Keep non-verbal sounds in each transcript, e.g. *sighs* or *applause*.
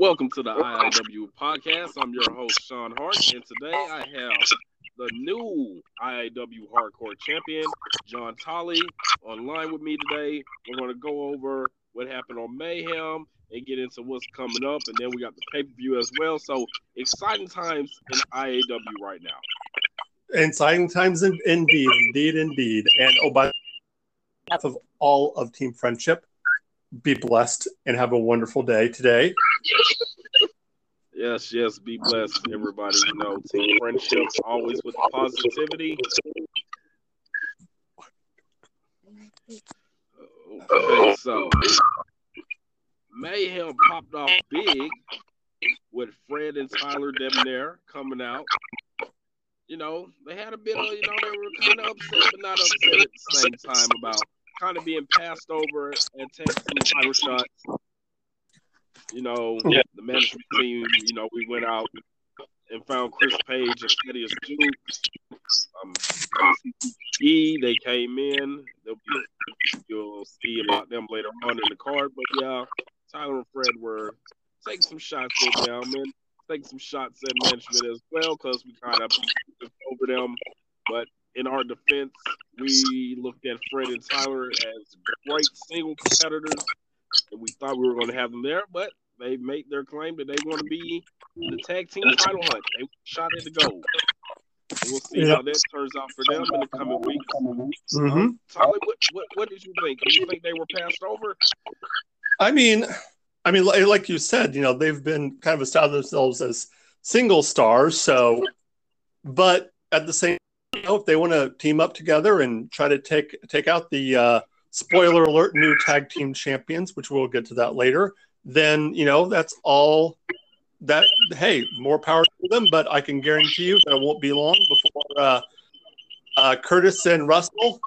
Welcome to the IIW podcast. I'm your host, Sean Hart, and today I have the new IIW Hardcore Champion, John Tolly, online with me today. We're going to go over what happened on Mayhem and get into what's coming up, and then we got the pay per view as well. So exciting times in IAW right now. Exciting times, in, indeed, indeed, indeed. And oh, by behalf of all of Team Friendship, be blessed and have a wonderful day today. Yes, yes, be blessed, everybody. You know, team friendships always with positivity. Okay, so Mayhem popped off big with Fred and Tyler Debonair coming out. You know, they had a bit of, you know, they were kind of upset, but not upset at the same time about kind of being passed over and taking title shots. You know, yeah. the management team, you know, we went out and found Chris Page and Thaddeus Duke. Um, they came in. They'll Be, you'll see about them later on in the card. But yeah, Tyler and Fred were taking some shots at them and taking some shots at management as well because we kind of over them. But in our defense, we looked at Fred and Tyler as great single competitors, and we thought we were going to have them there. But they made their claim that they want to be the tag team title hunt. They shot at the goal. We'll see how that turns out for them in the coming weeks. Mm-hmm. Um, what, what, what did you think? Do you think they were passed over? I mean, I mean, like you said, you know, they've been kind of established themselves as single stars. So, but at the same, you know, if they want to team up together and try to take take out the uh, spoiler alert new tag team champions, which we'll get to that later, then you know that's all. That hey, more power to them. But I can guarantee you that it won't be long before uh, uh, Curtis and Russell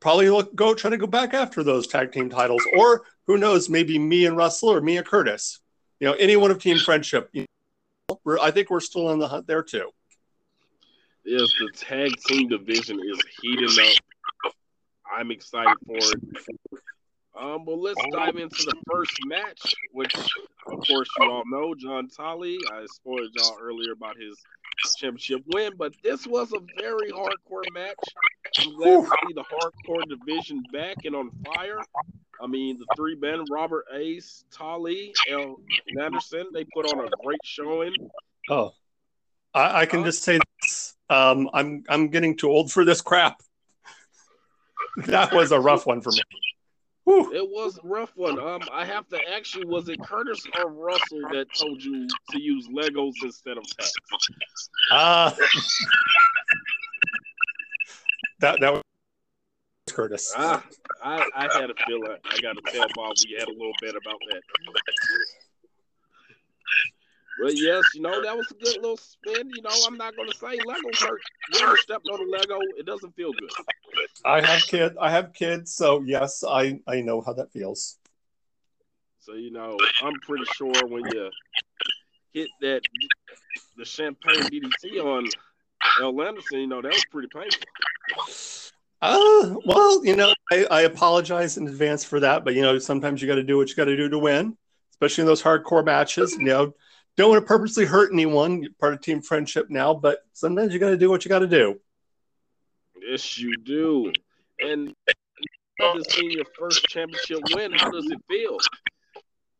probably look, go try to go back after those tag team titles, or who knows, maybe me and Russell or me and Curtis. You know, any one of Team Friendship. You know, I think we're still in the hunt there too. Yes, the tag team division is heating up. I'm excited for it. Um, but let's dive into the first match, which, of course, you all know John Tolly. I spoiled y'all earlier about his championship win, but this was a very hardcore match. I'm glad to see the hardcore division back and on fire. I mean, the three men, Robert Ace, Tolly, L. Anderson, they put on a great showing. Oh, I, I can just say this. Um, I'm I'm getting too old for this crap. That was a rough one for me. Whew. It was a rough one. Um, I have to actually, was it Curtis or Russell that told you to use Legos instead of tags? Uh, that that was Curtis. Ah, I, I had a feeling. I got to tell Bob we had a little bit about that. But yes, you know, that was a good little spin. You know, I'm not going to say Lego hurt. You stepped on a Lego, it doesn't feel good. I have kids. I have kids, so yes, I I know how that feels. So you know, I'm pretty sure when you hit that the champagne DDT on El Anderson, you know, that was pretty painful. Uh, well, you know, I, I apologize in advance for that, but you know, sometimes you got to do what you got to do to win, especially in those hardcore matches. You know, don't want to purposely hurt anyone. You're part of team friendship now, but sometimes you got to do what you got to do. Yes, you do. And this being your first championship win, how does it feel?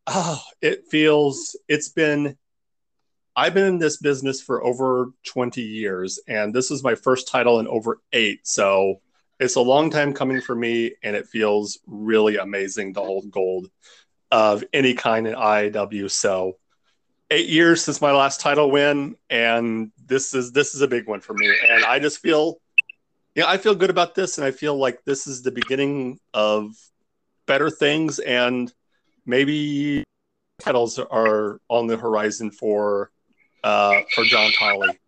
Oh, it feels it's been I've been in this business for over 20 years, and this is my first title in over eight. So it's a long time coming for me, and it feels really amazing to hold gold of any kind in IAW. So eight years since my last title win, and this is this is a big one for me. And I just feel yeah, I feel good about this, and I feel like this is the beginning of better things, and maybe titles are on the horizon for uh, for John Tolly.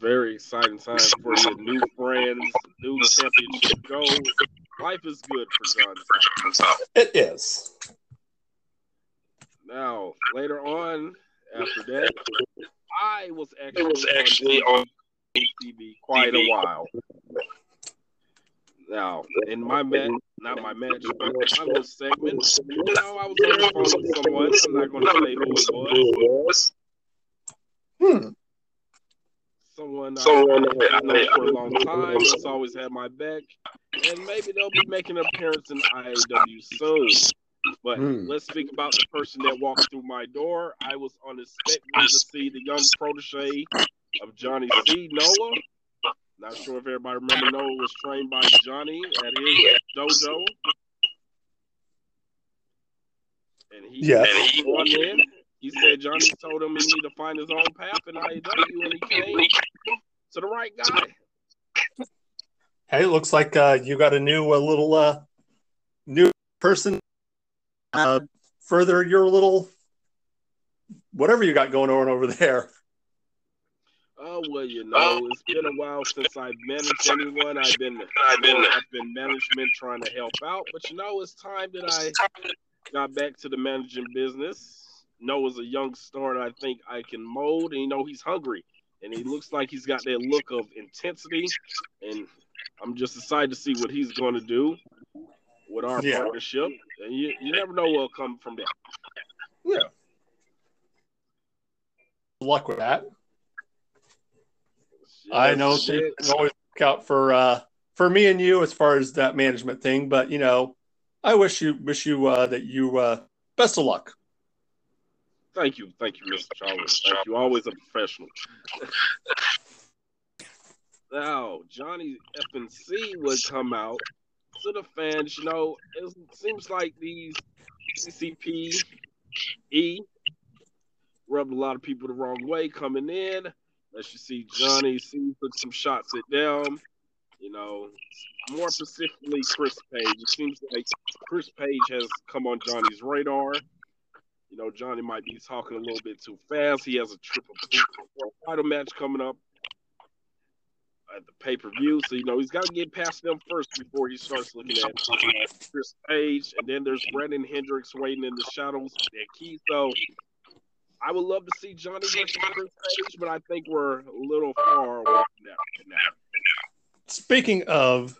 Very exciting time for your new friends, new championship goals. Life is good for John. Tolly. It is. Now, later on, after that, I was actually, was actually on TV quite a while. Now, in my match, not my match, but my little segment, you know, I was on the phone with someone. I'm not going to say who it was. Hmm. Someone Someone I've known for a long time that's always had my back, and maybe they'll be making an appearance in IAW soon. *laughs* But hmm. let's speak about the person that walked through my door. I was unexpected to see the young protege of Johnny C. Noah not sure if everybody remember Noah was trained by Johnny at his dojo. And he, yeah. and he won in. He said Johnny told him he need to find his own path in IAW, and he came to the right guy. Hey, it looks like uh, you got a new, a little uh, new person. Uh, further your little whatever you got going on over there. Oh well, you know, it's been a while since I've managed anyone. I've been I've been up in management trying to help out, but you know, it's time that I got back to the managing business. Noah's a young star I think I can mold, and you know, he's hungry and he looks like he's got that look of intensity, and I'm just excited to see what he's going to do with our yeah. partnership. And you, you never know what'll come from that. Yeah. Good Luck with that. I know she always look out for uh, for me and you as far as that management thing, but you know, I wish you wish you uh, that you uh, best of luck. Thank you, thank you, Mr. Charles. Thank you. Always a professional. *laughs* now, Johnny FNC would come out to the fans. You know, it seems like these CCP E rubbed a lot of people the wrong way coming in. As you see Johnny C took some shots at them. You know, more specifically Chris Page. It seems like Chris Page has come on Johnny's radar. You know, Johnny might be talking a little bit too fast. He has a triple title match coming up at the pay per view. So, you know, he's got to get past them first before he starts looking at Chris Page. And then there's Brandon Hendrix waiting in the shadows at Key. So, I would love to see Johnny versus Chris Page, but I think we're a little far away from that now. Speaking of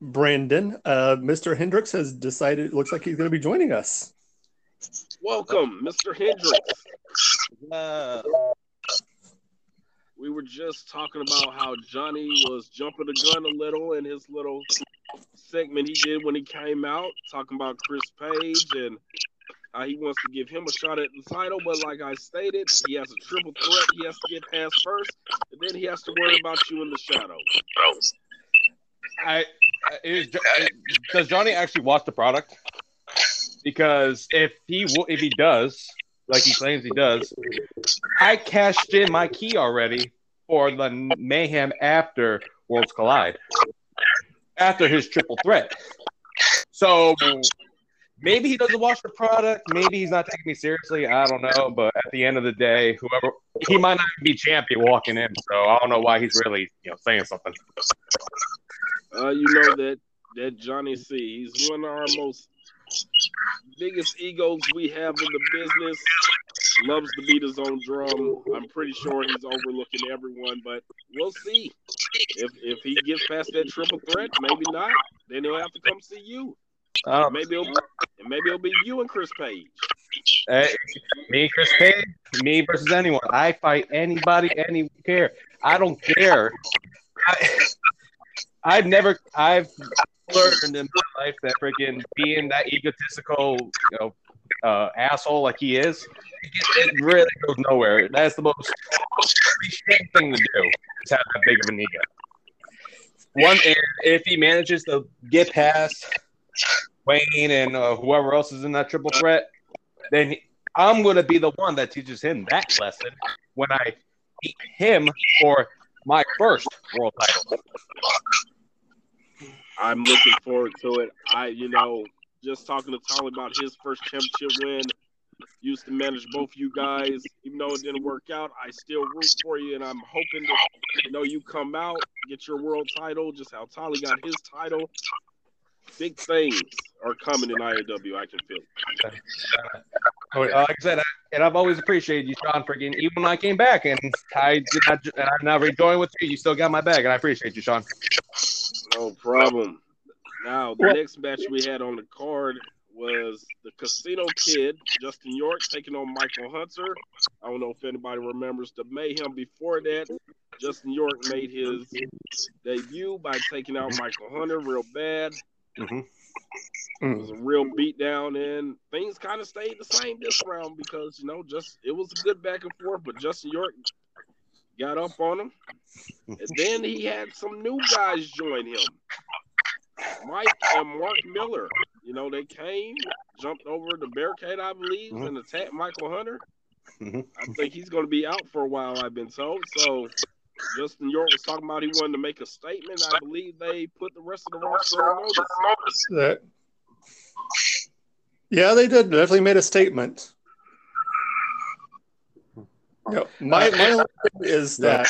Brandon, uh, Mr. Hendrix has decided. It looks like he's going to be joining us. Welcome, Mr. Hendrix. Uh, we were just talking about how Johnny was jumping the gun a little in his little segment he did when he came out, talking about Chris Page and uh, he wants to give him a shot at the title, but like I stated, he has a triple threat. He has to get past first, and then he has to worry about you in the shadow. I is, does Johnny actually watch the product? Because if he if he does, like he claims he does, I cashed in my key already for the mayhem after Worlds Collide, after his triple threat. So maybe he doesn't watch the product. Maybe he's not taking me seriously. I don't know. But at the end of the day, whoever he might not be champion walking in, so I don't know why he's really you know saying something. Uh, you know that that Johnny C. He's one of our most biggest egos we have in the business. Loves to beat his own drum. I'm pretty sure he's overlooking everyone, but we'll see. If if he gets past that triple threat, maybe not. Then he'll have to come see you. Um, maybe it'll, maybe it'll be you and Chris Page. Hey, me, Chris Page, me versus anyone. I fight anybody, any care. I don't care. I, *laughs* I've never, I've learned in my life that freaking being that egotistical, you know, uh, asshole like he is, it really goes nowhere. That's the most thing to do is have that big of an ego. One, if he manages to get past Wayne and uh, whoever else is in that triple threat, then I'm going to be the one that teaches him that lesson when I beat him for my first world title. I'm looking forward to it. I, you know, just talking to Tolly about his first championship win. Used to manage both you guys, even though it didn't work out. I still root for you, and I'm hoping to, you know, you come out, get your world title, just how Tolly got his title. Big things are coming in IAW. I can feel. It. Uh, like I said, I, and I've always appreciated you, Sean, for getting, even when I came back and I did not, and I've never joined with you, you still got my bag, and I appreciate you, Sean. No problem. Now, the next match we had on the card was the Casino Kid, Justin York, taking on Michael Hunter. I don't know if anybody remembers the mayhem before that. Justin York made his debut by taking out Michael Hunter real bad. Mhm. It was a real beatdown, and things kind of stayed the same this round because you know, just it was a good back and forth, but Justin York got up on him, and then he had some new guys join him. Mike and Mark Miller, you know, they came, jumped over the barricade, I believe, Mhm. and attacked Michael Hunter. Mhm. I think he's going to be out for a while. I've been told. So Justin York was talking about he wanted to make a statement. I believe they put the rest of the roster on notice. That, yeah, they did. Definitely made a statement. Know, my my thing is that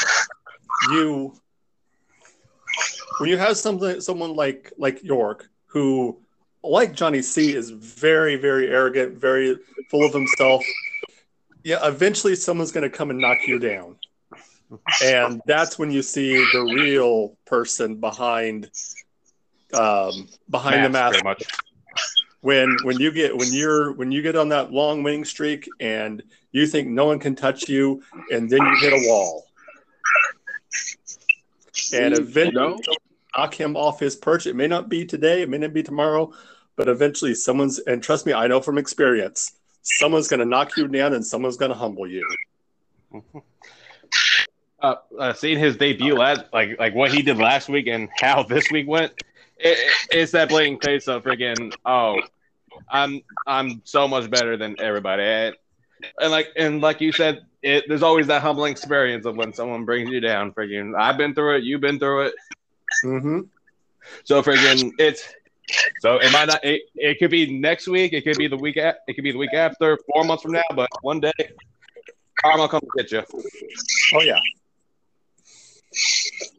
you when you have something someone like like York who like Johnny C is very very arrogant, very full of himself. Yeah, eventually someone's going to come and knock you down. And that's when you see the real person behind um behind the mask pretty much. When when you get when you're when you get on that long winning streak and you think no one can touch you and then you hit a wall. And eventually know? knock him off his perch. It may not be today it may not be tomorrow but eventually someone's and trust me i know from experience someone's going to knock you down and someone's going to humble you. Uh, uh, seeing his debut last, like like what he did last week and how this week went, it, it- it's that blatant case of freaking oh, I'm I'm so much better than everybody, and, and like and like you said, it there's always that humbling experience of when someone brings you down. Freaking, I've been through it, you've been through it, mm-hmm. so freaking it's. So it might not. It, it could be next week. It could be the week. A, it could be the week after. Four months from now. But one day, karma come to get you. oh yeah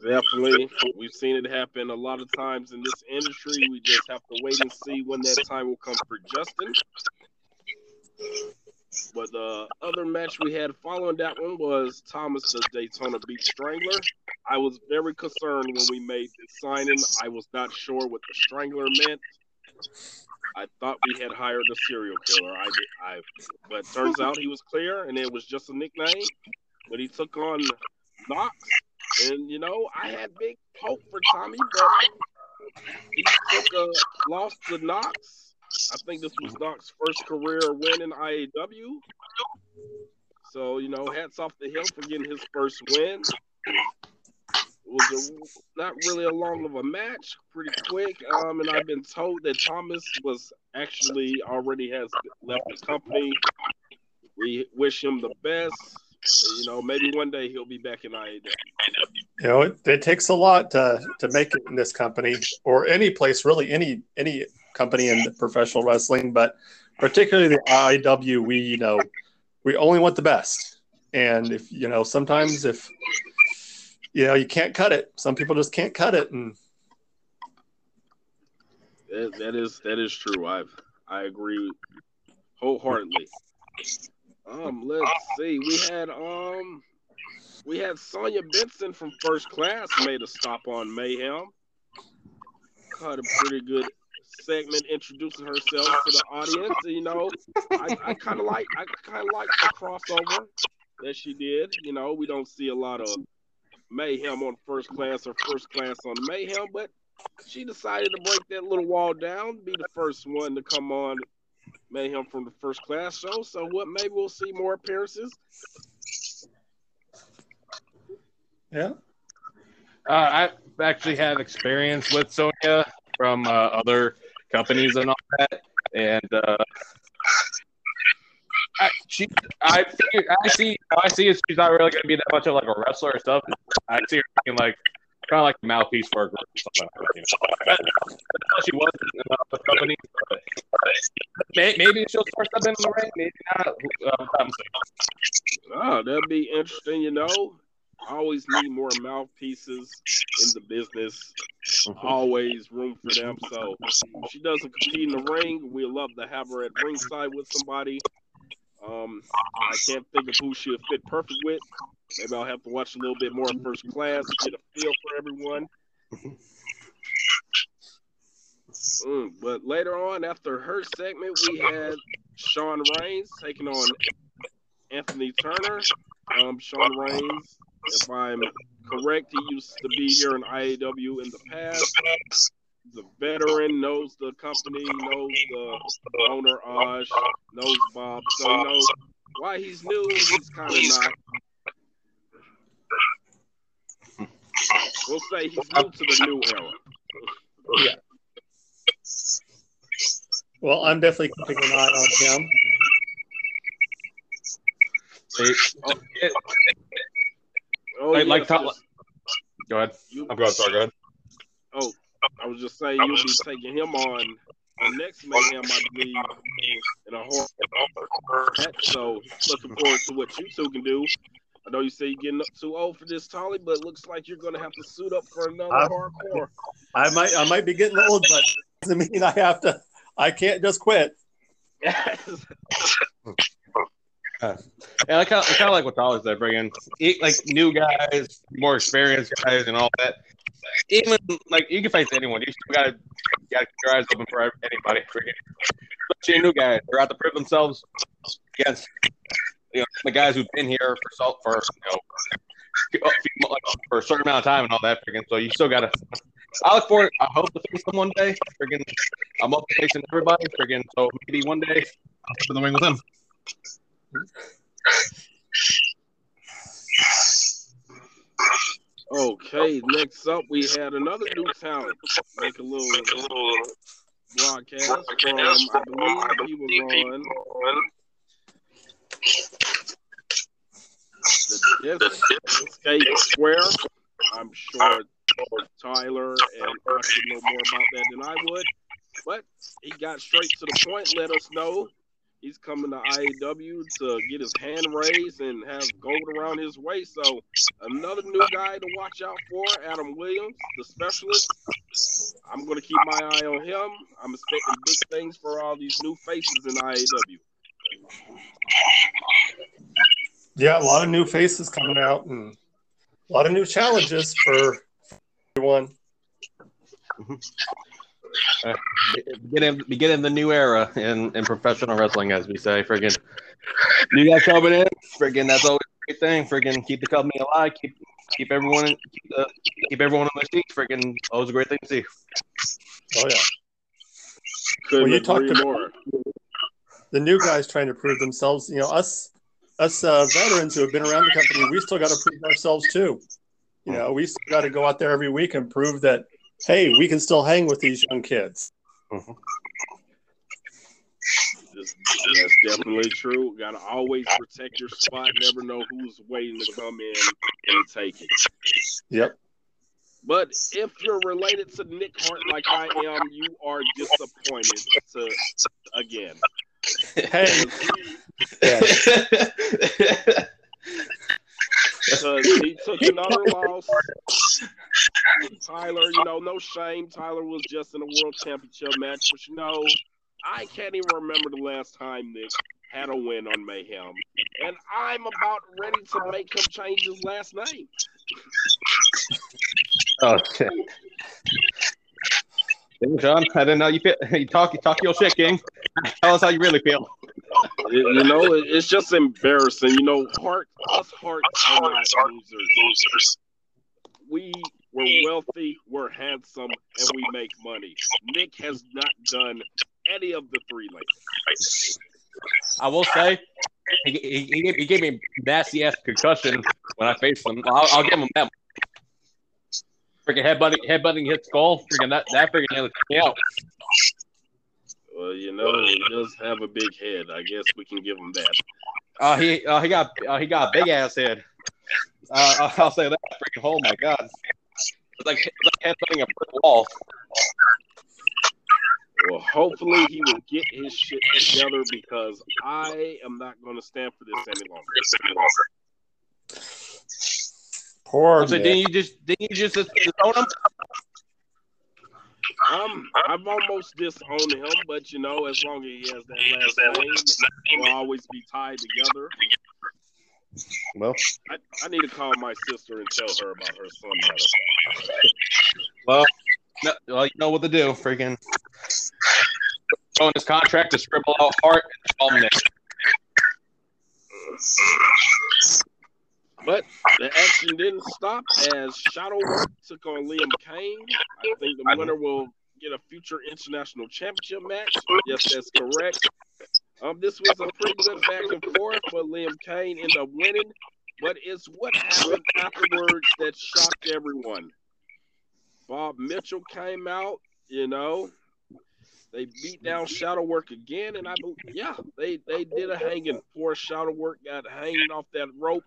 Definitely. We've seen it happen a lot of times in this industry. We just have to wait and see when that time will come for Justin. But the other match we had following that one was Thomas the Daytona Beach Strangler. I was very concerned when we made this signing. I was not sure what the Strangler meant. I thought we had hired a serial killer. I, I, but turns out he was clear, and it was just a nickname. But he took on Knox, and you know I had big hope for Tommy, but he took a loss to Knox. I think this was Knox's first career win in IAW. So you know, hats off to him for getting his first win. It was a, not really a long of a match, pretty quick. Um, and I've been told that Thomas was actually already has left the company. We wish him the best. You know, maybe one day he'll be back in IAW. you know it, it takes a lot to to make it in this company or any place really any any company in professional wrestling but particularly the IW we you know we only want the best and if you know sometimes if you know you can't cut it some people just can't cut it and That, that is that is true. I've I agree wholeheartedly. Um, let's see. We had um we had Sonya Benson from First Class made a stop on Mayhem. Cut a pretty good segment introducing herself to the audience. You know, I, I kind of like I kind of like the crossover that she did. You know, we don't see a lot of Mayhem on First Class or First Class on Mayhem, but she decided to break that little wall down, be the first one to come on Mayhem from the first class show. So what maybe we'll see more appearances. yeah Uh, I've actually have experience with Sonya from uh, other companies and all that, and uh, I, she, I, figure, I see, I see, she's not really going to be that much of like a wrestler or stuff. I see her being like kind of like the mouthpiece for a group or something like that. You know? That- that's how she was in the company. May, maybe she'll start stepping in the ring, maybe not. Uh, Oh, that'd be interesting, you know. Always need more mouthpieces in the business. Always room for them. So if she doesn't compete in the ring, we love to have her at ringside with somebody. Um, I can't think of who she'll fit perfect with. Maybe I'll have to watch a little bit more of first class to get a feel for everyone. Mm, but later on, after her segment, we had Sean Reigns taking on Anthony Turner. Um, Sean Reigns, if I'm correct, he used to be here in IAW in the past. The veteran knows the company, knows the owner Osh, knows Bob, so you know why he's new. He's kind of not. We'll say he's new to the new era. Yeah. Well, I'm definitely keeping an eye on him. See, oh, it- Oh, Like- like yes, top- yes. go ahead. You- I'm going. Sorry. Go ahead. Oh, I was just saying you'll be taking him on the next mayhem, I believe, in a horror match. So looking forward to what you two can do. I know you say you're getting up too old for this, Tolly, but it looks like you're gonna have to suit up for another Uh, hardcore. I might I might be getting old, but doesn't mean I have to. I can't just quit. *laughs* Yeah, I kind of, I kind of like what Tyler said, bringing like new guys, more experienced guys, and all that. Even like you can face anyone. You still gotta gotta keep your eyes open for anybody. Especially new guys. They're out to prove themselves against you know the guys who've been here for salt for you know for a certain amount of time and all that. Freaking, so you still gotta. I look forward. I hope to face them one day. Freaking, I'm up to facing everybody. Freaking, so maybe one day I'll put the wing with them. Okay, next up we had another new talent. Make a little, broadcast I believe he was on the Escape Square. I'm sure Tyler and would know more about that than I would. But he got straight to the point, let us know he's coming to IAW to get his hand raised and have gold around his waist. So another new guy to watch out for, Adam Williams, the specialist. I'm going to keep my eye on him. I'm expecting big things for all these new faces in IAW. Yeah, a lot of new faces coming out and a lot of new challenges for everyone. *laughs* Get in, begin the new era in, in professional wrestling, as we say. Friggin' new guys coming in. Friggin' that's always a great thing. Friggin' keep the company alive. Keep keep everyone in, keep, the, keep everyone on their seats. Friggin' always a great thing to see. Oh yeah, Couldn't Well, you agree talked about- more. the new guys trying to prove themselves. You know, us us uh, veterans who have been around the company, we still got to prove ourselves too. You know, we still got to go out there every week and prove that hey, we can still hang with these young kids. That's that's definitely true. Got to always protect your spot. Never know who's waiting to come in and take it. Yep. But if you're related to Nick Hart like I am, you are disappointed to again. *laughs* Hey, *laughs* Because he took another loss. Tyler, you know, no shame. Tyler was just in a world championship match, but you know, I can't even remember the last time Nick had a win on Mayhem. And I'm about ready to make him change his last name. oh shit. John, I didn't know you feel, *laughs* you talk you talk your shit, King. Tell us how you really feel. You you know, it- it's just embarrassing. You know, Hart, us Hart are not losers. We we're wealthy, we're handsome, and we make money. Nick has not done any of the three lately. I will say, he, he, he, gave, he gave me nasty ass concussion when I faced him. I'll, I'll give him that. Freaking headbutting, headbutting hit skull. Freaking that, that freaking nearly out. Well, you know, he does have a big head. I guess we can give him that. Uh, he, uh, he got, uh, he got a big ass head. Uh, I'll say that. Freaking, oh my god, it's like, it's like headbutting a brick wall. Well, hopefully he will get his shit together because I am not going to stand for this any longer. Poor So Nick. didn't you just, didn't you just disown him? Um, I've almost disowned him, but you know, as long as he has that last name, we'll always be tied together. Well, I, I need to call my sister and tell her about her son. matter well, no, well, you know what to do. Freaking on his contract to scribble out Hart and almanac. But the action didn't stop as Shadow Work took on Liam Kane. I think the winner will get a future international championship match. Yes, that's correct. Um, this was a pretty good back and forth, but Liam Kane ended up winning. But it's what happened afterwards that shocked everyone. Bob Mitchell came out, you know. They beat down Shadow Work again, and I believe, yeah, they they did a hanging. Poor Shadow Work got hanging off that rope.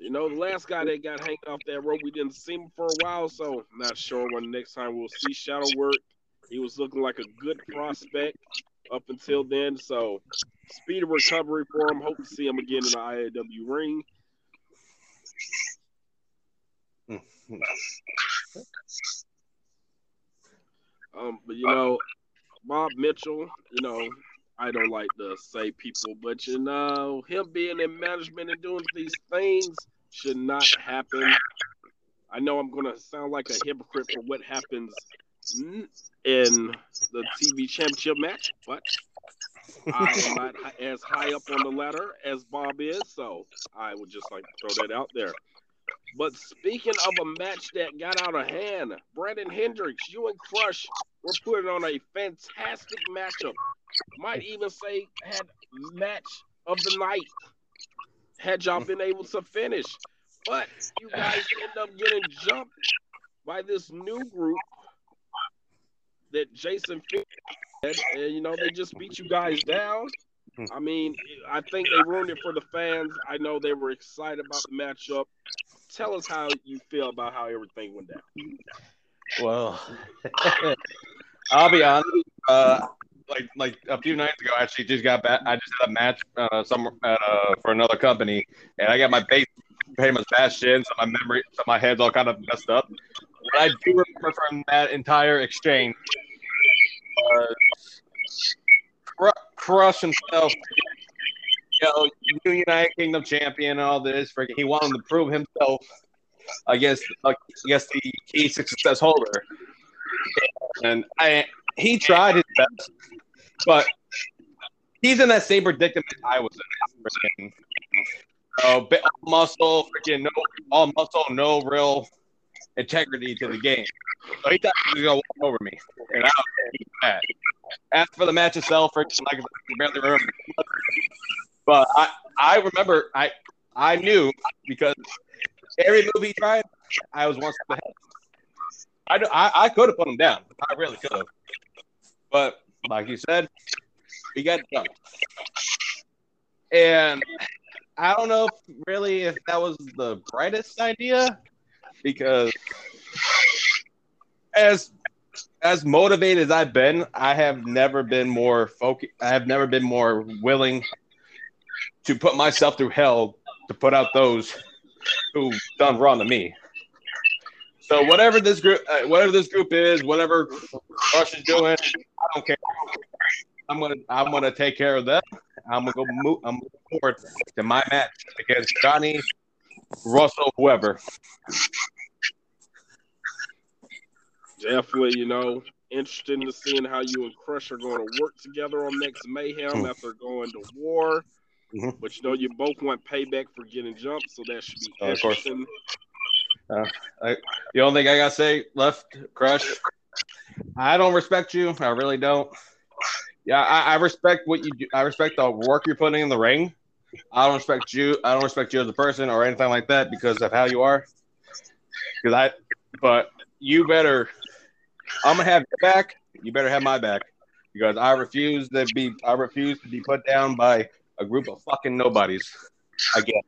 You know, the last guy that got hanging off that rope, we didn't see him for a while, so not sure when the next time we'll see Shadow Work. He was looking like a good prospect up until then, so speed of recovery for him. Hope to see him again in the IAW ring. *laughs* Um, but you know, Bob Mitchell, you know, I don't like to say people, but you know, him being in management and doing these things should not happen. I know I'm gonna sound like a hypocrite for what happens in the TV championship match, but I'm not as high up on the ladder as Bob is, so I would just like to throw that out there. But speaking of a match that got out of hand, Brandon Hendrix, you and Crush were putting on a fantastic matchup. Might even say had match of the night. Had y'all been able to finish. But you guys end up getting jumped by this new group that Jason had, and you know they just beat you guys down. Hmm. I mean, I think they ruined it for the fans. I know they were excited about the matchup. Tell us how you feel about how everything went down. Well, *laughs* I'll be honest. Uh, like like a few nights ago, I actually just got back. I just had a match uh, uh, for another company, and I got my base pretty much bashed in, so my memory, so my head's all kind of messed up. What I do remember from that entire exchange was Crush himself. Know, United Kingdom champion and all this. Freaking, he wanted to prove himself against against the key success holder, and I he tried his best, but he's in that same predicament I was in. So, all muscle, freaking no, all muscle, no real integrity to the game. So he thought he was gonna walk over me, and I was mad. As for the match itself, freaking like I barely remember. But I, I remember, I, I knew because every movie he tried, I was one step ahead. I, I, I could have put him down. I really could have. But like you said, he got done. And I don't know if really if that was the brightest idea because as as motivated as I've been, I have never been more focused. I have never been more willing to put myself through hell to put out those who done wrong to me. So whatever this group, uh, whatever this group is, whatever Rush is doing, I don't care. I'm gonna, I'm gonna take care of them. I'm gonna go move. I'm moving forward to my match against Johnny, Russell, whoever. Definitely, you know, interested in seeing how you and Crush are going to work together on next Mayhem hmm. after going to war. Mm-hmm. But you know, you both want payback for getting jumped, so that should be oh, interesting. Uh, I, the only thing I gotta say left, Crush. I don't respect you. I really don't. Yeah, I, I, respect what you do. I respect the work you're putting in the ring. I don't respect you. I don't respect you as a person or anything like that because of how you are. Because I, but you better. I'm gonna have your back. You better have my back because I refuse to be. I refuse to be put down by a group of fucking nobodies. Again,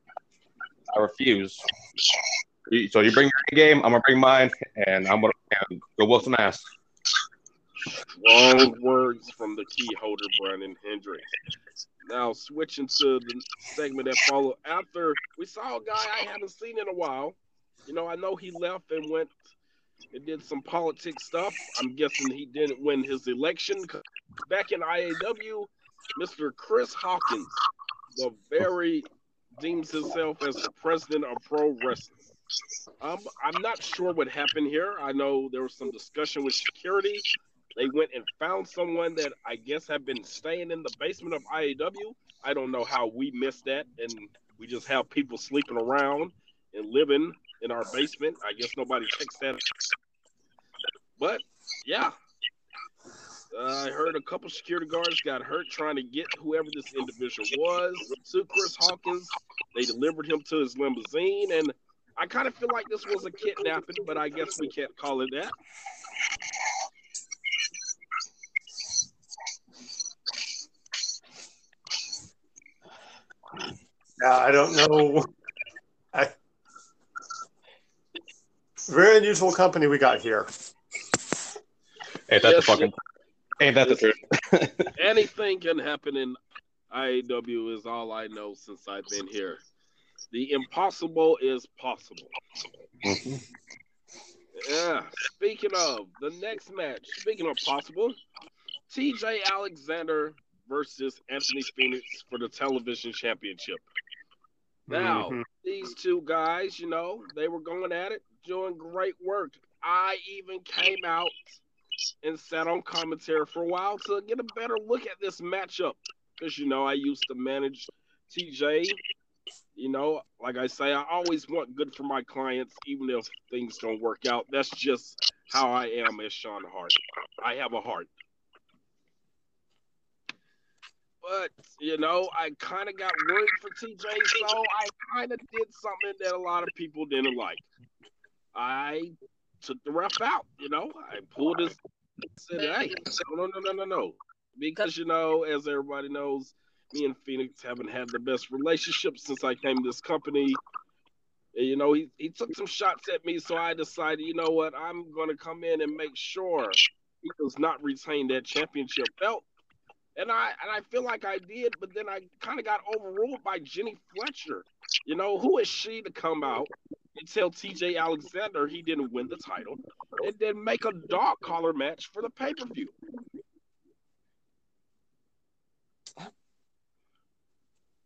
I refuse. So you bring your game, I'm gonna bring mine, and I'm gonna go whoop some ass. Strong words from the key holder, Brandon Hendrix. Now switching to the segment that followed after we saw a guy I haven't seen in a while. You know, I know he left and went and did some politics stuff. I'm guessing he didn't win his election. Back in IAW, Mr. Chris Hawkins, the very deems himself as the president of pro wrestling. Um, I'm not sure what happened here. I know there was some discussion with security. They went and found someone that I guess had been staying in the basement of IAW. I don't know how we missed that, and we just have people sleeping around and living in our basement. I guess nobody checks that. But yeah, uh, I heard a couple security guards got hurt trying to get whoever this individual was to Chris Hawkins. They delivered him to his limousine, and I kind of feel like this was a kidnapping, but I guess we can't call it that. Yeah, I don't know. I, very unusual company we got here. Ain't that the Yes, fucking? Ain't that the truth? *laughs* Anything can happen in IAW is all I know since I've been here. The impossible is possible. Mhm. Yeah. Speaking of the next match, speaking of possible, TJ Alexander versus Anthony Phoenix for the television championship. Now, Mhm. these two guys, you know, they were going at it, doing great work. I even came out and sat on commentary for a while to get a better look at this matchup. Because, you know, I used to manage TJ. You know, like I say, I always want good for my clients, even if things don't work out. That's just how I am as Sean Hart. I have a heart. But, you know, I kind of got worried for TJ, so I kind of did something that a lot of people didn't like. I took the ref out, you know. I pulled his, said, hey, no, no, no, no, no. Because, you know, as everybody knows, me and Phoenix haven't had the best relationship since I came to this company. And, you know, he, he took some shots at me, so I decided, you know what, I'm going to come in and make sure he does not retain that championship belt. And I and I feel like I did, but then I kind of got overruled by Jenny Fletcher. You know, who is she to come out and tell TJ Alexander he didn't win the title and then make a dog collar match for the pay per view?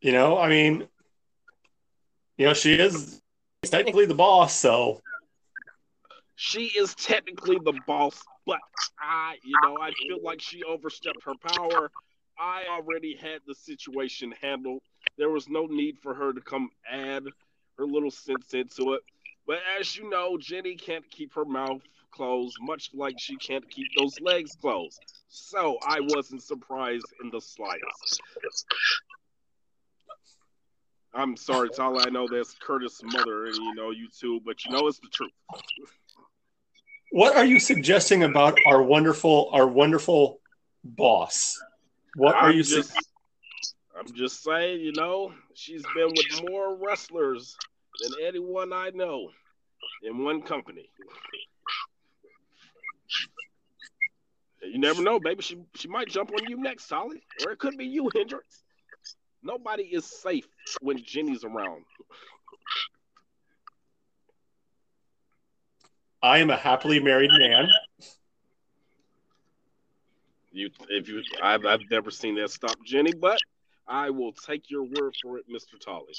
You know, I mean, you know, she is technically the boss, so She is technically the boss, but I, you know, I feel like she overstepped her power. I already had the situation handled. There was no need for her to come add her little sense into it. But as you know, Jenny can't keep her mouth closed, much like she can't keep those legs closed. So I wasn't surprised in the slightest. I'm sorry, it's all I know. That's Curtis' mother, and you know you too, but you know it's the truth. what are you suggesting about our wonderful our wonderful boss? What are I'm you just, su- I'm just saying, you know, she's been with more wrestlers than anyone I know in one company. You never know, baby. She she might jump on you next, Solid, or it could be you, Hendrix. Nobody is safe when Jenny's around. I am a happily married man. You, if you, I've, I've never seen that stop Jenny, but I will take your word for it, Mister Tolly.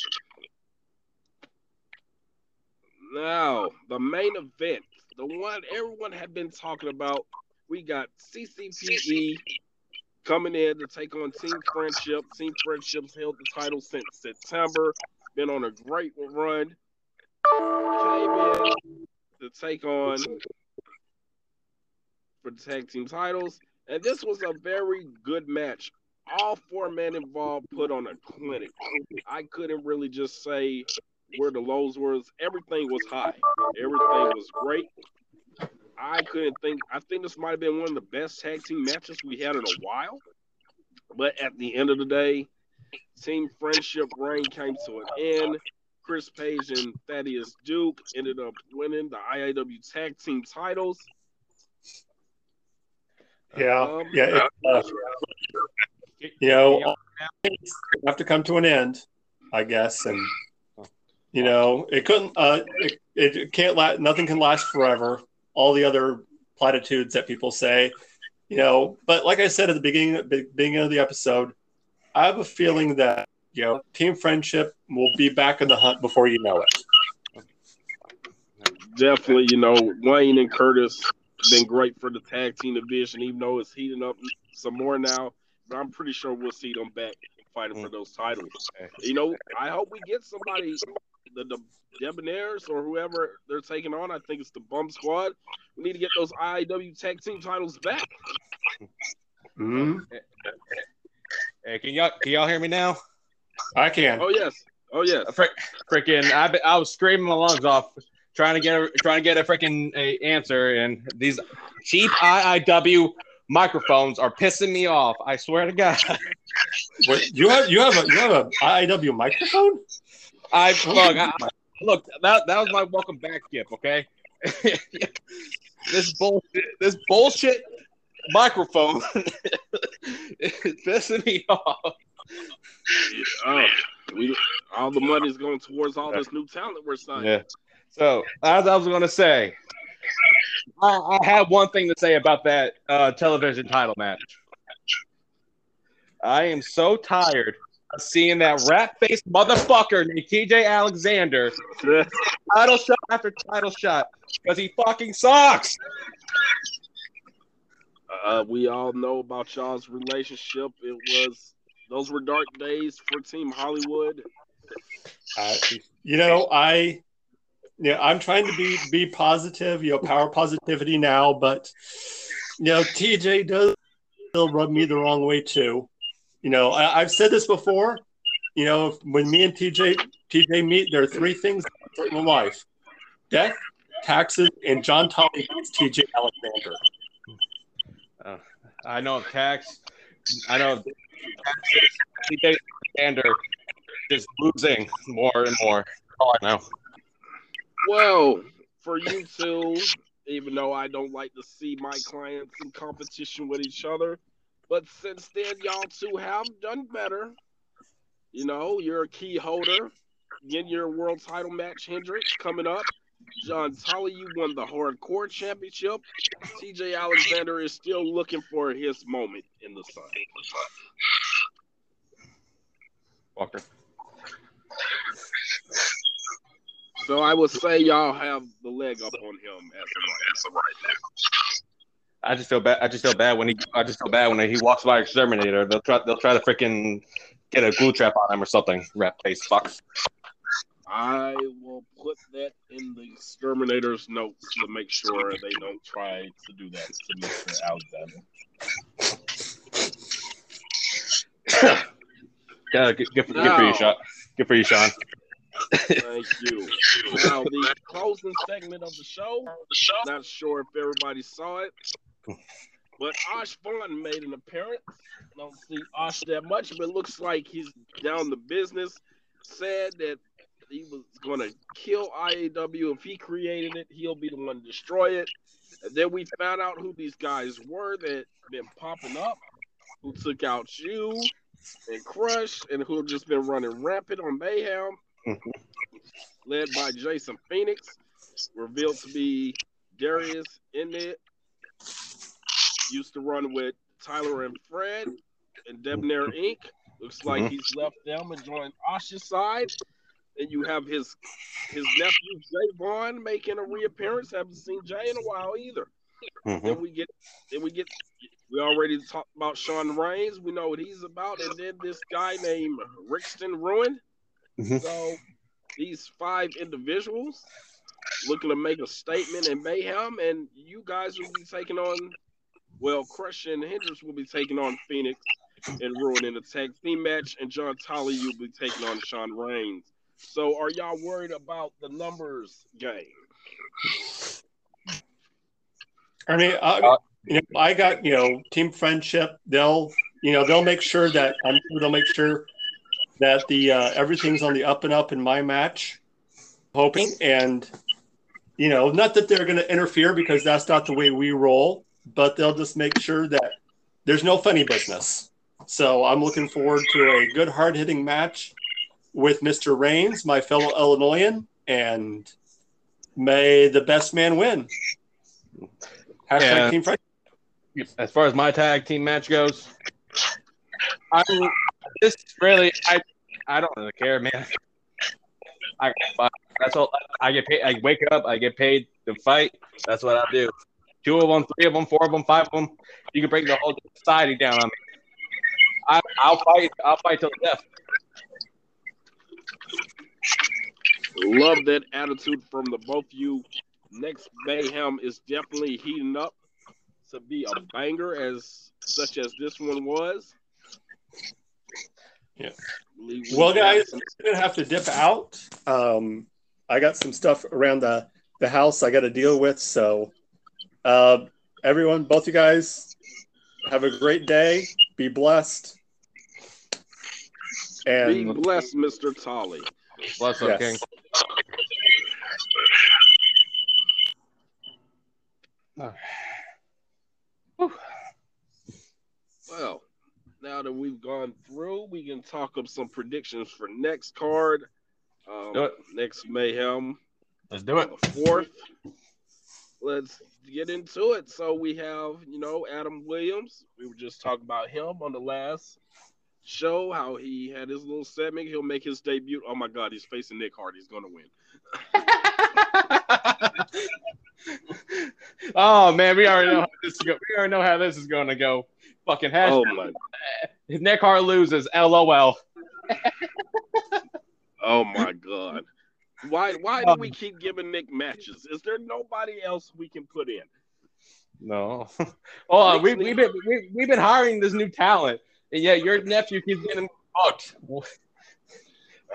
Now, the main event, the one everyone had been talking about, we got CCPE coming in to take on Team Friendship. Team Friendship's held the title since September, been on a great run. Came in to take on for tag team titles. And this was a very good match. All four men involved put on a clinic. I couldn't really just say where the lows was. Everything was high. Everything was great. I couldn't think. I think this might have been one of the best tag team matches we had in a while. But at the end of the day, Team Friendship reign came to an end. Chris Page and Thaddeus Duke ended up winning the IAW tag team titles. Yeah, Um, yeah. It, uh, you know, things have to come to an end, I guess, and you know, it couldn't. Uh, it, it can't. La- nothing can last forever. All the other platitudes that people say, you know. But like I said at the beginning, beginning of the episode, I have a feeling that you know, team friendship will be back in the hunt before you know it. definitely, you know, Wayne and Curtis been great for the tag team division, even though it's heating up some more now. But I'm pretty sure we'll see them back fighting for those titles. You know, I hope we get somebody, the, the Debonaires or whoever they're taking on. I think it's the Bum Squad. We need to get those IIW tag team titles back. hmm Hey, can y'all can y'all hear me now? I can. Oh yes, oh yes. Frick, freaking, I I was screaming my lungs off trying to get a trying to get a freaking a answer, and these cheap IIW microphones are pissing me off. I swear to God. Wait, you have you have a you have a IIW microphone? I *laughs* look, I, look that that was my welcome back gift. Okay, *laughs* this bullshit, this bullshit microphone is *laughs* pissing me off. Oh, we all the money's going towards all this new talent we're signing. Yeah. So as I was going to say, I, I have one thing to say about that uh, television title match. I am so tired of seeing that rat faced motherfucker named TJ Alexander *laughs* title shot after title shot because he fucking sucks. Uh, we all know about y'all's relationship. It was those were dark days for Team Hollywood. Uh, you know, I yeah, I'm trying to be be positive, you know, power positivity now, but you know, TJ does still rub me the wrong way too. You know, I, have said this before. You know, when me and TJ TJ meet, there are three things in life: death, taxes, and John Tolly beats TJ Alexander. Uh, I know tax. I know TJ Alexander is losing more and more. All I know. Well, for you two, even though I don't like to see my clients in competition with each other, but since then, y'all two have done better. You know, you're a key holder. in your world title match, Hendrix, coming up. John Tolly, you won the hardcore championship. TJ Alexander is still looking for his moment in the sun. Walker. So I would say y'all have the leg up on him as of right now. I just feel bad. I just feel bad when he. I just feel bad when he walks by exterminator. They'll try. They'll try to freaking get a glue trap on him or something. Rat face fucks. I will put that in the exterminator's notes to make sure they don't try to do that to Mr. Alexander. *coughs* yeah, good, good, for, good for you, Sean. Good for you, Sean. Thank you. Now, the closing segment of the show, not sure if everybody saw it, but Osh Vaughn made an appearance. Don't see Osh that much, but it looks like he's down the business. Said that he was going to kill IAW. If he created it, he'll be the one to destroy it. And then we found out who these guys were that been popping up, who took out you and Crush, and who have just been running rampant on Mayhem *laughs* led by Jason Phoenix, revealed to be Darius Innit. Used to run with Tyler and Fred and Debonair Inc. Looks like Mhm. he's left them and joined Osh's side. And you have his his nephew Jay Vaughn making a reappearance. Haven't seen Jay in a while either. Mhm. Then we get then we get we already talked about Sean Reigns. We know what he's about, and then this guy named Rixton Ruin. Mhm. So these five individuals looking to make a statement in mayhem, and you guys will be taking on well, Crush and Hendrix will be taking on Phoenix and Ruin in a tag team match, and John Tolly you'll be taking on Sean Reigns. So are y'all worried about the numbers game? I mean, I, Uh, you know, I got you know team friendship. They'll you know they'll make sure that I'm sure they'll make sure that the uh, everything's on the up and up in my match. Hoping and you know not that they're going to interfere because that's not the way we roll, but they'll just make sure that there's no funny business. So I'm looking forward to a good hard hitting match with Mr. Reigns, my fellow Illinoisan, and may the best man win. Hashtag Yeah. team friendship. as far as my tag team match goes, I this really I I don't really care, man. I that's all I get paid. I wake up, I get paid to fight, that's what I do. Two of them, three of them, four of them, five of them. You can bring the whole society down on me. I, I'll fight. I'll fight till death. Love that attitude from the both of you. Next mayhem is definitely heating up to be a banger as such as this one was. Yeah. Well, guys, some- I'm gonna have to dip out. Um, I got some stuff around the the house I got to deal with. So, uh, everyone, both you guys, have a great day. Be blessed. And be And blessed, Mr. Tolly. Bless up, King. yes, Well, now that we've gone through, we can talk up some predictions for next card. Um, Next mayhem, Let's do it. fourth. Let's get into it. So we have, you know, Adam Williams. We were just talking about him on the last show, how he had his little segment. He'll make his debut. Oh my God, he's facing Nick Hart. He's gonna win. *laughs* oh man, we already know how this is go- we already know how this is going to go. Fucking hashtag. Oh my, Nick Hart loses. LOL. oh my God. Why why do we keep giving Nick matches? Is there nobody else we can put in? No. *laughs* Oh, uh, Nick we, we've been we, we've been hiring this new talent, and yet your nephew keeps getting booked.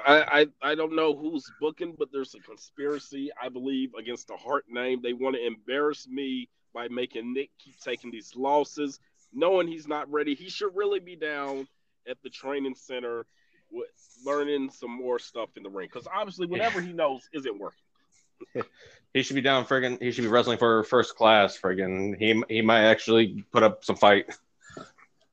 I, I I don't know who's booking, but there's a conspiracy, I believe, against the Hart name. They want to embarrass me by making Nick keep taking these losses, knowing he's not ready. He should really be down at the training center, with, learning some more stuff in the ring. Because obviously, whatever he knows isn't working. *laughs* He should be down friggin' he should be wrestling for first class friggin' he he might actually put up some fight.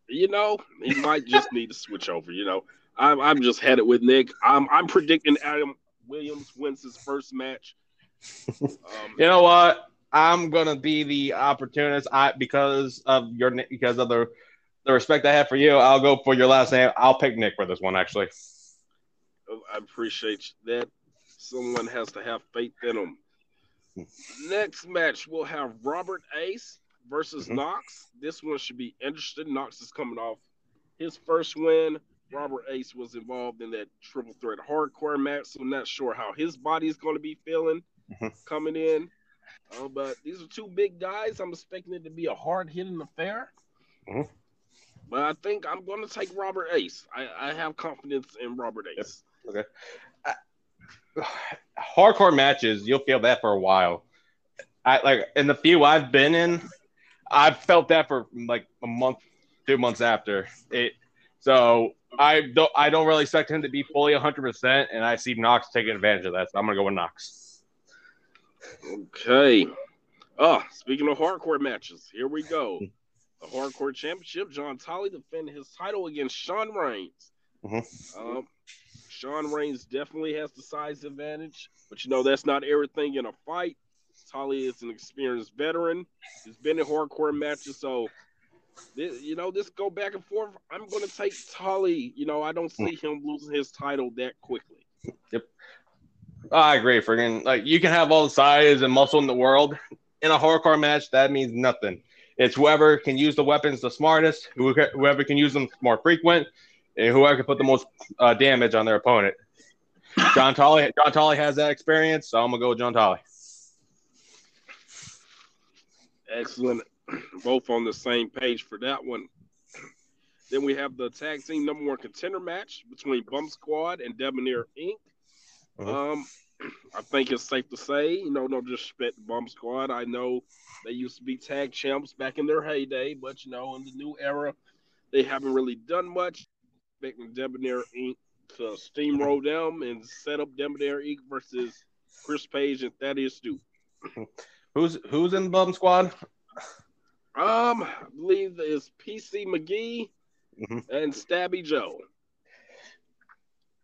You know, he might just need to switch over. You know, I'm I'm just headed with Nick. I'm I'm predicting Adam Williams wins his first match. *laughs* Um, You know what? I'm gonna be the opportunist. I because of your because of the the respect I have for you, I'll go for your last name. I'll pick Nick for this one actually. I appreciate that. Someone has to have faith in them. Next match, we'll have Robert Ace versus Mhm. Knox. This one should be interesting. Knox is coming off his first win. Robert Ace was involved in that triple threat hardcore match, so I'm not sure how his body is going to be feeling Mhm. coming in. Uh, but these are two big guys. I'm expecting it to be a hard hitting affair. Mhm. But I think I'm going to take Robert Ace. I, I have confidence in Robert Ace. Okay. Hardcore matches, you'll feel that for a while. I like in the few I've been in, I've felt that for like a month, two months after it. So I don't I don't really expect him to be fully 100, percent and I see Knox taking advantage of that. So I'm gonna go with Knox. Okay. Oh, speaking of hardcore matches, here we go. *laughs* The hardcore championship. John Tolly defending his title against Sean Reigns. Mhm. Um, Sean Reigns definitely has the size advantage, but you know that's not everything in a fight. Tolly is an experienced veteran. He's been in hardcore matches, so this, you know this go back and forth. I'm going to take Tolly. You know I don't see him losing his title that quickly. Yep, I agree. Friggin' like you can have all the size and muscle in the world in a hardcore match. That means nothing. It's whoever can use the weapons the smartest, whoever can use them more frequent, and whoever can put the most uh, damage on their opponent. John Tolly, John Tolly has that experience, so I'm gonna go with John Tolly. Excellent. Both on the same page for that one. Then we have the tag team number one contender match between Bump Squad and Debonair Inc. Mhm. Um, I think it's safe to say, you know, no disrespect to Bump Squad. I know they used to be tag champs back in their heyday, but you know, in the new era, they haven't really done much. Expecting Debonair Inc. to steamroll them and set up Debonair Inc. versus Chris Page and Thaddeus Duke. *laughs* Who's who's in the Bum Squad? Um, I believe it's PC McGee Mhm. and Stabby Joe.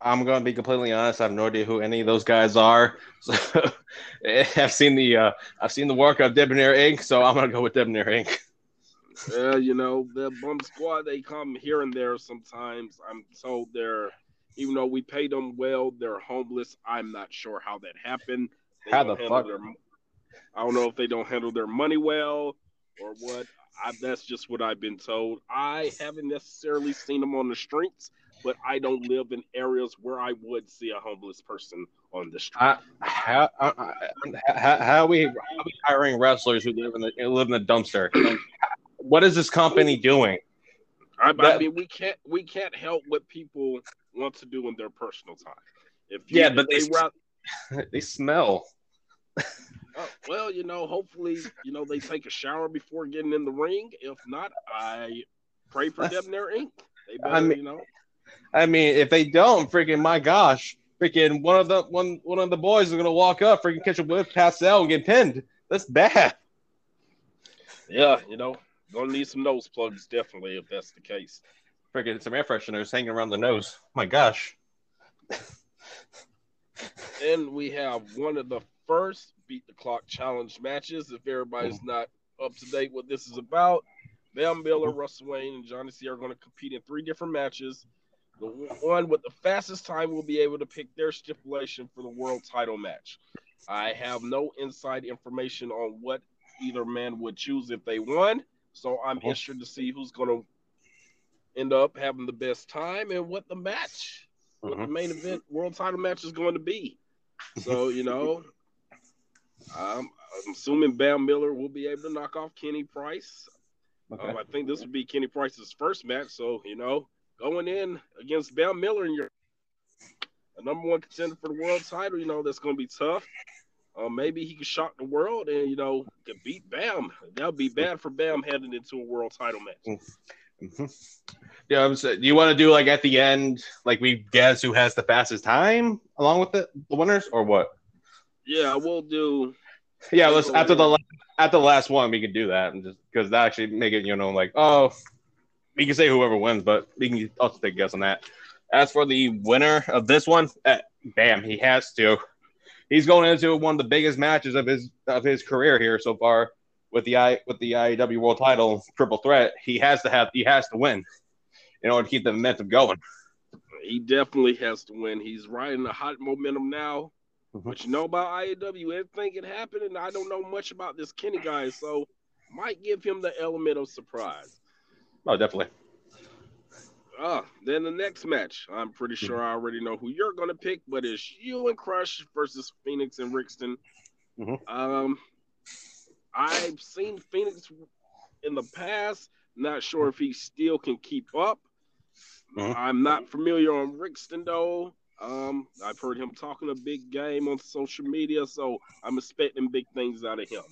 I'm gonna be completely honest. I have no idea who any of those guys are. *laughs* So *laughs* I've seen the uh, I've seen the work of Debonair Inc. So I'm gonna go with Debonair Inc. *laughs* Uh, you know, the bum squad, they come here and there sometimes. I'm told they're, even though we pay them well, they're homeless. I'm not sure how that happened. They How the fuck? Their, I don't know if they don't handle their money well or what. I, that's just what I've been told. I haven't necessarily seen them on the streets, but I don't live in areas where I would see a homeless person on the street. I, how, I, how, how, are we, how are we hiring wrestlers who live in the live in the dumpster? what is this company doing? I, I mean, we can't we can't help what people want to do in their personal time. If you, yeah, but they they, *laughs* they smell. Oh, well, you know, hopefully, you know, they take a shower before getting in the ring. If not, I pray for them their ink. They better, I mean, you know. I mean, if they don't, freaking my gosh, freaking one of the one one of the boys is gonna walk up, freaking catch a whip, pass out, and get pinned. That's bad. Yeah, you know, gonna need some nose plugs definitely if that's the case. Freaking some air fresheners hanging around the nose. my gosh. and we have one of the first beat the clock challenge matches. If everybody's not up to date what this is about, Bam Miller, mm-hmm. Russell Wayne, and Johnny C are going to compete in three different matches. The one with the fastest time will be able to pick their stipulation for the world title match. I have no inside information on what either man would choose if they won, so I'm uh-huh. interested to see who's going to end up having the best time and what the match, what the uh-huh. main event world title match is going to be. So you know, I'm, I'm assuming Bam Miller will be able to knock off Kenny Price. Okay. Um, I think this would be Kenny Price's first match. So, you know, going in against Bam Miller and you're a number one contender for the world title, you know, that's going to be tough. Uh, maybe he could shock the world and, you know, could beat Bam. That would be bad for Bam heading into a world title match. Mm-hmm. Yeah, I'm saying, do you want to do like at the end, like we guess who has the fastest time along with the, the winners or what? Yeah, we'll do. Yeah, let's after the after the last one, we can do that, and just because that actually make it, you know, like oh, we can say whoever wins, but we can also take a guess on that. As for the winner of this one, eh, bam, he has to. He's going into one of the biggest matches of his of his career here so far with the I with the IIW World Title triple threat. He has to have he has to win in order to keep the momentum going. He definitely has to win. He's riding a hot momentum now. Mm-hmm. But you know about IAW, everything can happen, and I don't know much about this Kenny guy, so might give him the element of surprise. Oh, definitely. Uh, then the next match, I'm pretty mm-hmm. sure I already know who you're gonna pick, but it's you and Crush versus Phoenix and Rixton. Mm-hmm. Um, I've seen Phoenix in the past. Not sure if he still can keep up. Mm-hmm. I'm not familiar on Rixton though. Um, I've heard him talking a big game on social media, so I'm expecting big things out of him.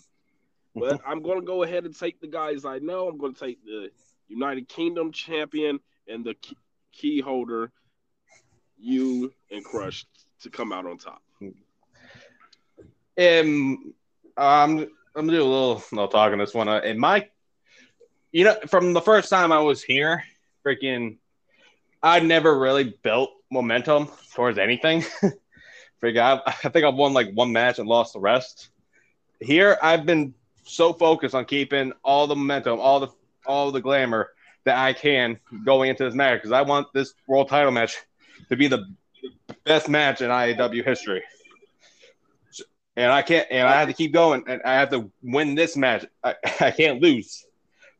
But I'm going to go ahead and take the guys I know. I'm going to take the United Kingdom champion and the key holder, you and Crush, to come out on top. Um, I'm I'm gonna do a little, no talking this one. Uh, in my, you know, from the first time I was here, freaking, I never really built momentum towards anything. *laughs* Figure I, I think I've won like one match and lost the rest. Here, I've been so focused on keeping all the momentum, all the all the glamour that I can going into this match because I want this world title match to be the best match in IAW history. And I can't, and I have to keep going, and I have to win this match. I, *laughs* I can't lose.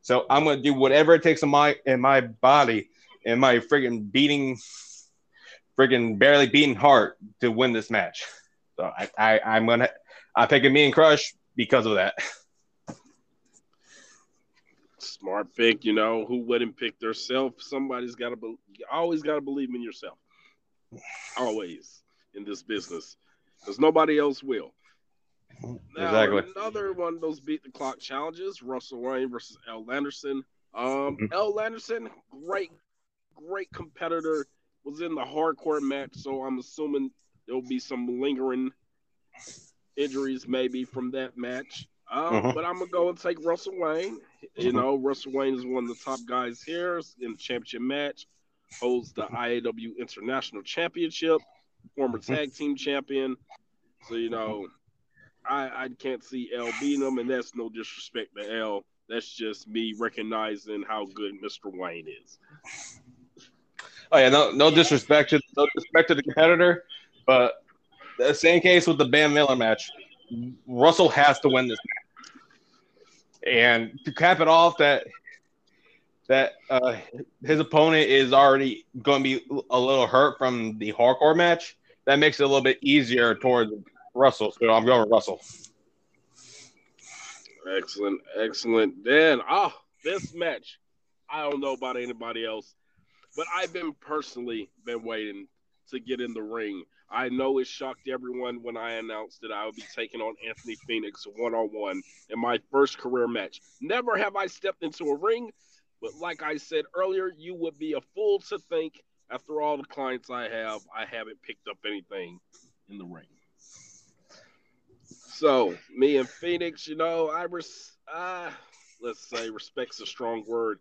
So I'm gonna do whatever it takes in my in my body, in my freaking beating friggin' barely beating heart to win this match. So I, I I'm gonna I'm picking me and Crush because of that. *laughs* Smart pick, you know. Who wouldn't pick themselves? Somebody's got to be, always got to believe in yourself. Always in this business, because nobody else will. Now, exactly. Another one of those beat the clock challenges: Russell Wayne versus L. Anderson. Um, mm-hmm. L. Anderson, great, great competitor was in the hardcore match, so I'm assuming there'll be some lingering injuries maybe from that match. Um, uh-huh. But I'm gonna go and take Russell Wayne. You uh-huh. know, Russell Wayne is one of the top guys here in the championship match. Holds the IAW International Championship, former tag team champion. So you know, I I can't see L beating him, and that's no disrespect to L. That's just me recognizing how good Mr. Wayne is. Oh yeah, no no disrespect to no disrespect to the competitor, but the same case with the Bam Miller match. Russell has to win this match. And to cap it off, that that uh, his opponent is already going to be a little hurt from the hardcore match. That makes it a little bit easier towards Russell. So I'm going with Russell. Excellent, excellent. Then, oh, this match, I don't know about anybody else, but I've been personally been waiting to get in the ring. I know it shocked everyone when I announced that I would be taking on Anthony Phoenix one on one in my first career match. Never have I stepped into a ring, but like I said earlier, you would be a fool to think after all the clients I have, I haven't picked up anything in the ring. So me and Phoenix, you know, I res- uh, let's say respect's a strong word.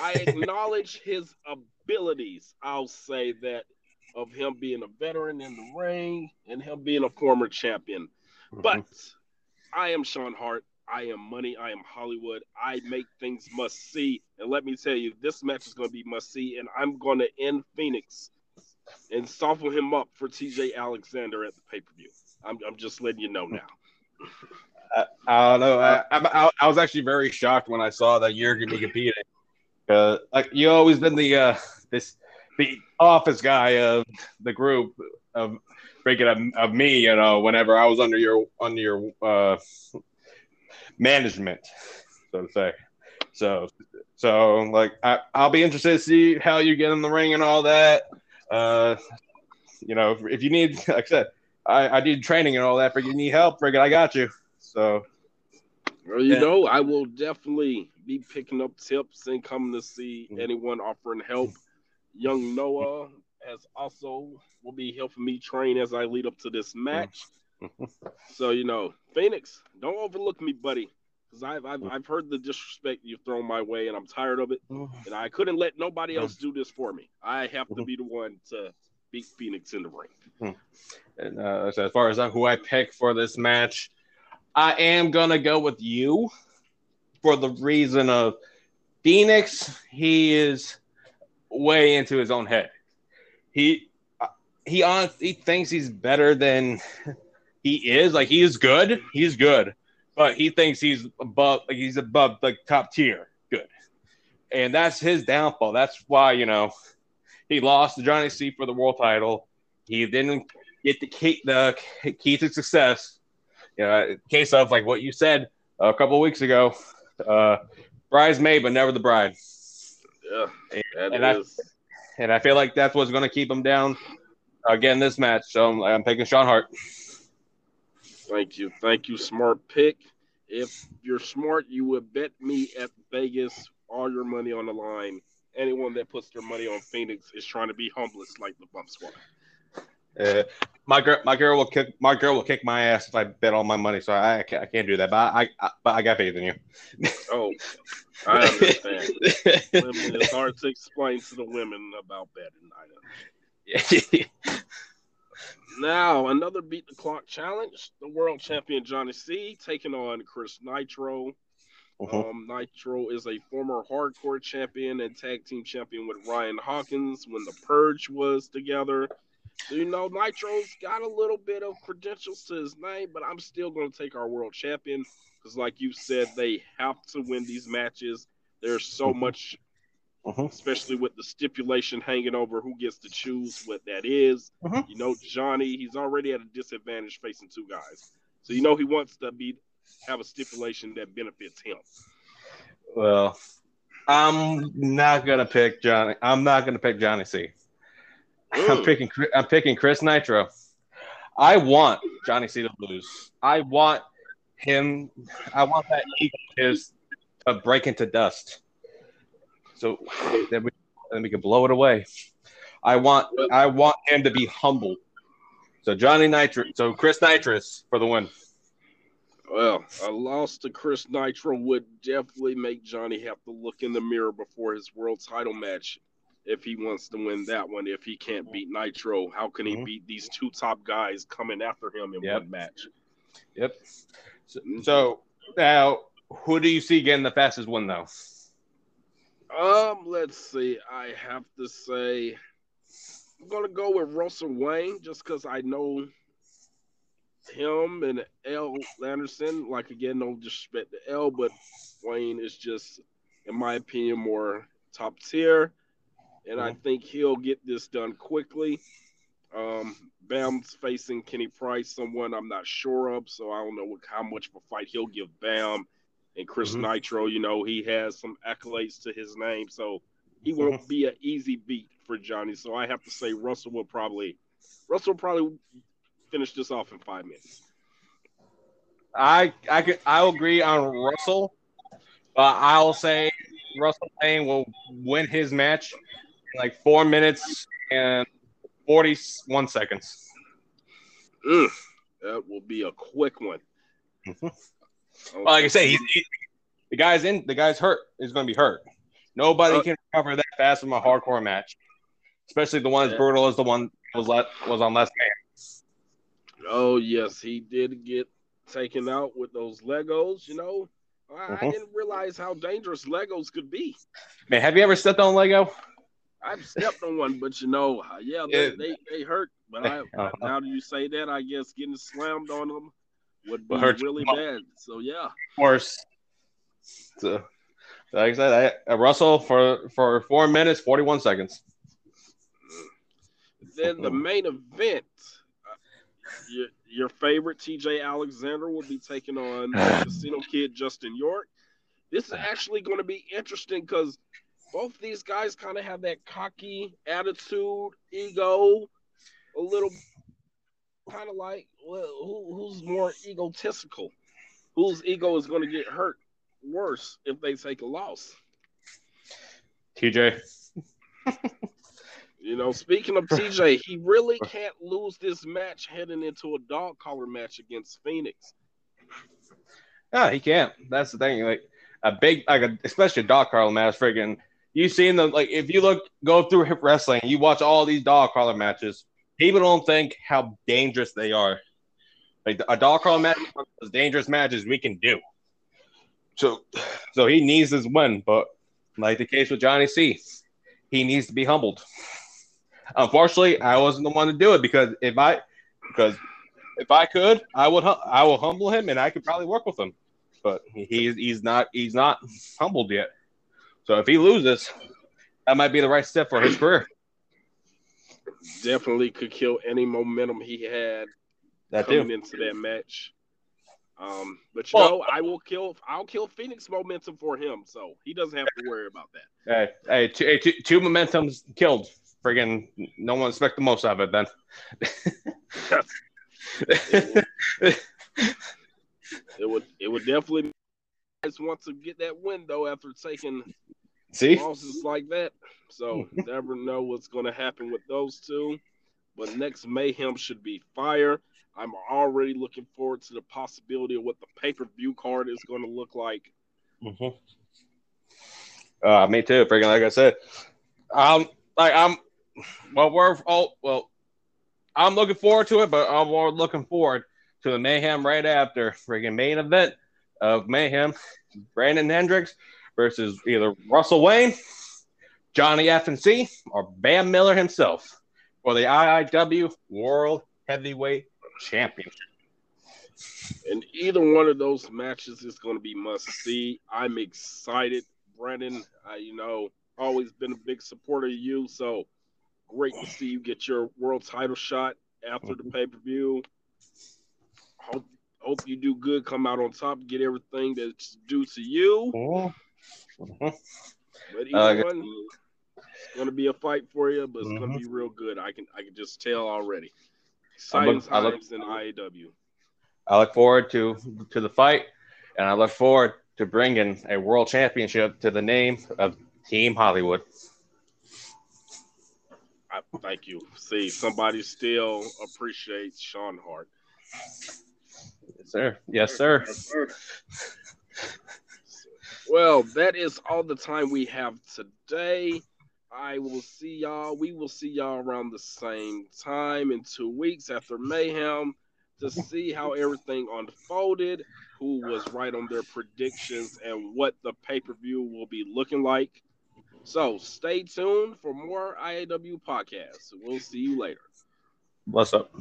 I acknowledge his abilities. I'll say that of him being a veteran in the ring and him being a former champion. Mm-hmm. But I am Sean Hart. I am money. I am Hollywood. I make things must see. And let me tell you, this match is going to be must see. And I'm going to end Phoenix and soften him up for TJ Alexander at the pay per view. I'm, I'm just letting you know now. I, I don't know. I, I, I, was actually very shocked when I saw that you're going to be competing. Uh, like you always been the uh, this the office guy of the group of freaking of, of me, you know, whenever I was under your under your uh, management, so to say. So so like I, I'll be interested to see how you get in the ring and all that. Uh, you know, if, if you need, *laughs* like I said, I, I did training and all that. For you need help, friggin', I got you. So, well, you yeah. know, I will definitely be picking up tips and coming to see mm-hmm. anyone offering help young Noah has also will be helping me train as I lead up to this match. *laughs* so you know, Phoenix, don't overlook me, buddy, because I've, I've I've heard the disrespect you've thrown my way, and I'm tired of it. *sighs* And I couldn't let nobody else do this for me. I have to be the one to beat Phoenix in the ring. And uh, so as far as who I pick for this match, I am gonna go with you for the reason of Phoenix. He is way into his own head. He he on he thinks he's better than *laughs* he is. Like he is good. He's good, but he thinks he's above. Like he's above the top tier. Good, and that's his downfall. That's why you know he lost to Johnny C for the world title. He didn't get the key the key to success. You know, case of like what you said a couple weeks ago. Uh, bridesmaid, but never the bride. Yeah, and, and I and I feel like that's what's going to keep him down again this match. So I'm, I'm picking Sean Hart. Thank you, thank you, smart pick. If you're smart, you would bet me at Vegas all your money on the line. Anyone that puts their money on Phoenix is trying to be humblest like the Bump Squad. Uh, my girl, my girl will kick my girl will kick my ass if I bet all my money. So I, I, can't, I can't do that. But I, I, but I got faith in you. Oh, I understand. women, it's hard to explain to the women about betting. I know. now another beat the clock challenge. The world champion Johnny C taking on Chris Nitro. Uh-huh. Um, Nitro is a former hardcore champion and tag team champion with Ryan Hawkins when the Purge was together. So, you know, Nitro's got a little bit of credentials to his name, but I'm still going to take our world champion because, like you said, they have to win these matches. There's so mm-hmm. much, uh-huh. especially with the stipulation hanging over who gets to choose what that is. Uh-huh. You know, Johnny, he's already at a disadvantage facing two guys, so you know he wants to be have a stipulation that benefits him. Well, I'm not gonna pick Johnny. I'm not gonna pick Johnny C. *laughs* I'm picking. I'm picking Chris Nitro. I want Johnny C to lose. I want him. I want that ego his to break into dust. So then we then we can blow it away. I want I want him to be humble. So Johnny Nitro. So Chris Nitrous for the win. Well, a loss to Chris Nitro would definitely make Johnny have to look in the mirror before his world title match if he wants to win that one. If he can't beat Nitro, how can he mm-hmm. beat these two top guys coming after him in yep. one match? Yep. So, mm-hmm. so, now, who do you see getting the fastest win though? Um, let's see. I have to say, I'm gonna go with Russell Wayne just because I know him and L. Anderson. Like again, no disrespect to L, but Wayne is just, in my opinion, more top tier, and I think he'll get this done quickly. Um, Bam's facing Kenny Price, someone I'm not sure of, so I don't know what, how much of a fight he'll give Bam. And Chris Mhm. Nitro, you know, he has some accolades to his name, so he won't be an easy beat for Johnny. So I have to say Russell will probably Russell will probably finish this off in five minutes. I I could I'll agree on Russell, but I'll say Russell Payne will win his match like four minutes and forty one seconds. Ugh, that will be a quick one. Well, like I say, he's, he, the guy's in the guy's hurt. He's going to be hurt. Nobody Uh, can recover that fast from a hardcore match, especially the one as Yeah. brutal as the one was let was on last man. Oh yes, he did get taken out with those Legos. You know, I, I Mhm. didn't realize how dangerous Legos could be. Man, have you ever stepped on Lego? I've stepped on one, but you know, uh, yeah, they Yeah. they, they hurt. But I, *laughs* Uh-huh. now that you say that, I guess getting slammed on them would be hurt really bad. So yeah, Worse. So, like I said, I, Russell for for four minutes forty one seconds. then the main event. uh, Your, your favorite TJ Alexander will be taking on *sighs* Casino Kid Justin York. This is *sighs* actually going to be interesting because both these guys kind of have that cocky attitude, ego, a little kind of like well, who, who's more egotistical? Whose ego is going to get hurt worse if they take a loss? TJ, *laughs* You know, speaking of TJ, he really can't lose this match heading into a dog collar match against Phoenix. yeah, he can't. That's the thing. Like a big, like a, especially a dog collar match. Friggin', you seen them like if you look go through hip *laughs* wrestling, you watch all these dog collar matches. People don't think how dangerous they are. Like a dog collar match is dangerous matches we can do. So, *sighs* so he needs this win, but like the case with Johnny C, he needs to be humbled. Unfortunately, I wasn't the one to do it because if I, because if I could, I would, I will humble him, and I could probably work with him. But he's he's not he's not humbled yet. So if he loses, that might be the right step for his career. Definitely could kill any momentum he had That coming too. into that match. Um, but you Well- know, I will kill. I'll kill Phoenix momentum for him, so he doesn't have to worry about that. Hey, hey, two, hey, two, two momentums killed. Friggin' no one expect the most of it then. *laughs* It would. It would definitely. Just want to get that win though after taking See, losses like that. So *laughs* never know what's going to happen with those two. But next mayhem should be fire. I'm already looking forward to the possibility of what the pay per view card is going to look like. Mhm. Uh, me too. Freaking like I said, um, like I'm, well, we're all well. I'm looking forward to it, but I'm more looking forward to the mayhem right after freaking main event of mayhem. Brandon Hendrix versus either Russell Wayne, Johnny FNC, or Bam Miller himself for the IIW World Heavyweight Championship. And either one of those matches is going to be must see. I'm excited, Brandon. I, you know, always been a big supporter of you. So great to see you get your world title shot after the pay per view. Hope hope you do good, come out on top, get everything that's due to you. Mhm. *laughs* But either Uh, one, it's going to be a fight for you, but it's going to be real good. I can I can just tell already. Exciting look- I look- times in IAW. I look forward to to the fight, and I look forward to bringing a world championship to the name of Team Hollywood. I, thank you. See, somebody still appreciates Sean Hart. Yes, sir. Yes, sir. Well, that is all the time we have today. I will see y'all. We will see y'all around the same time in two weeks after Mayhem to see how everything unfolded, who was right on their predictions, and what the pay per view will be looking like. So stay tuned for more IAW podcasts. We'll see you later. What's up?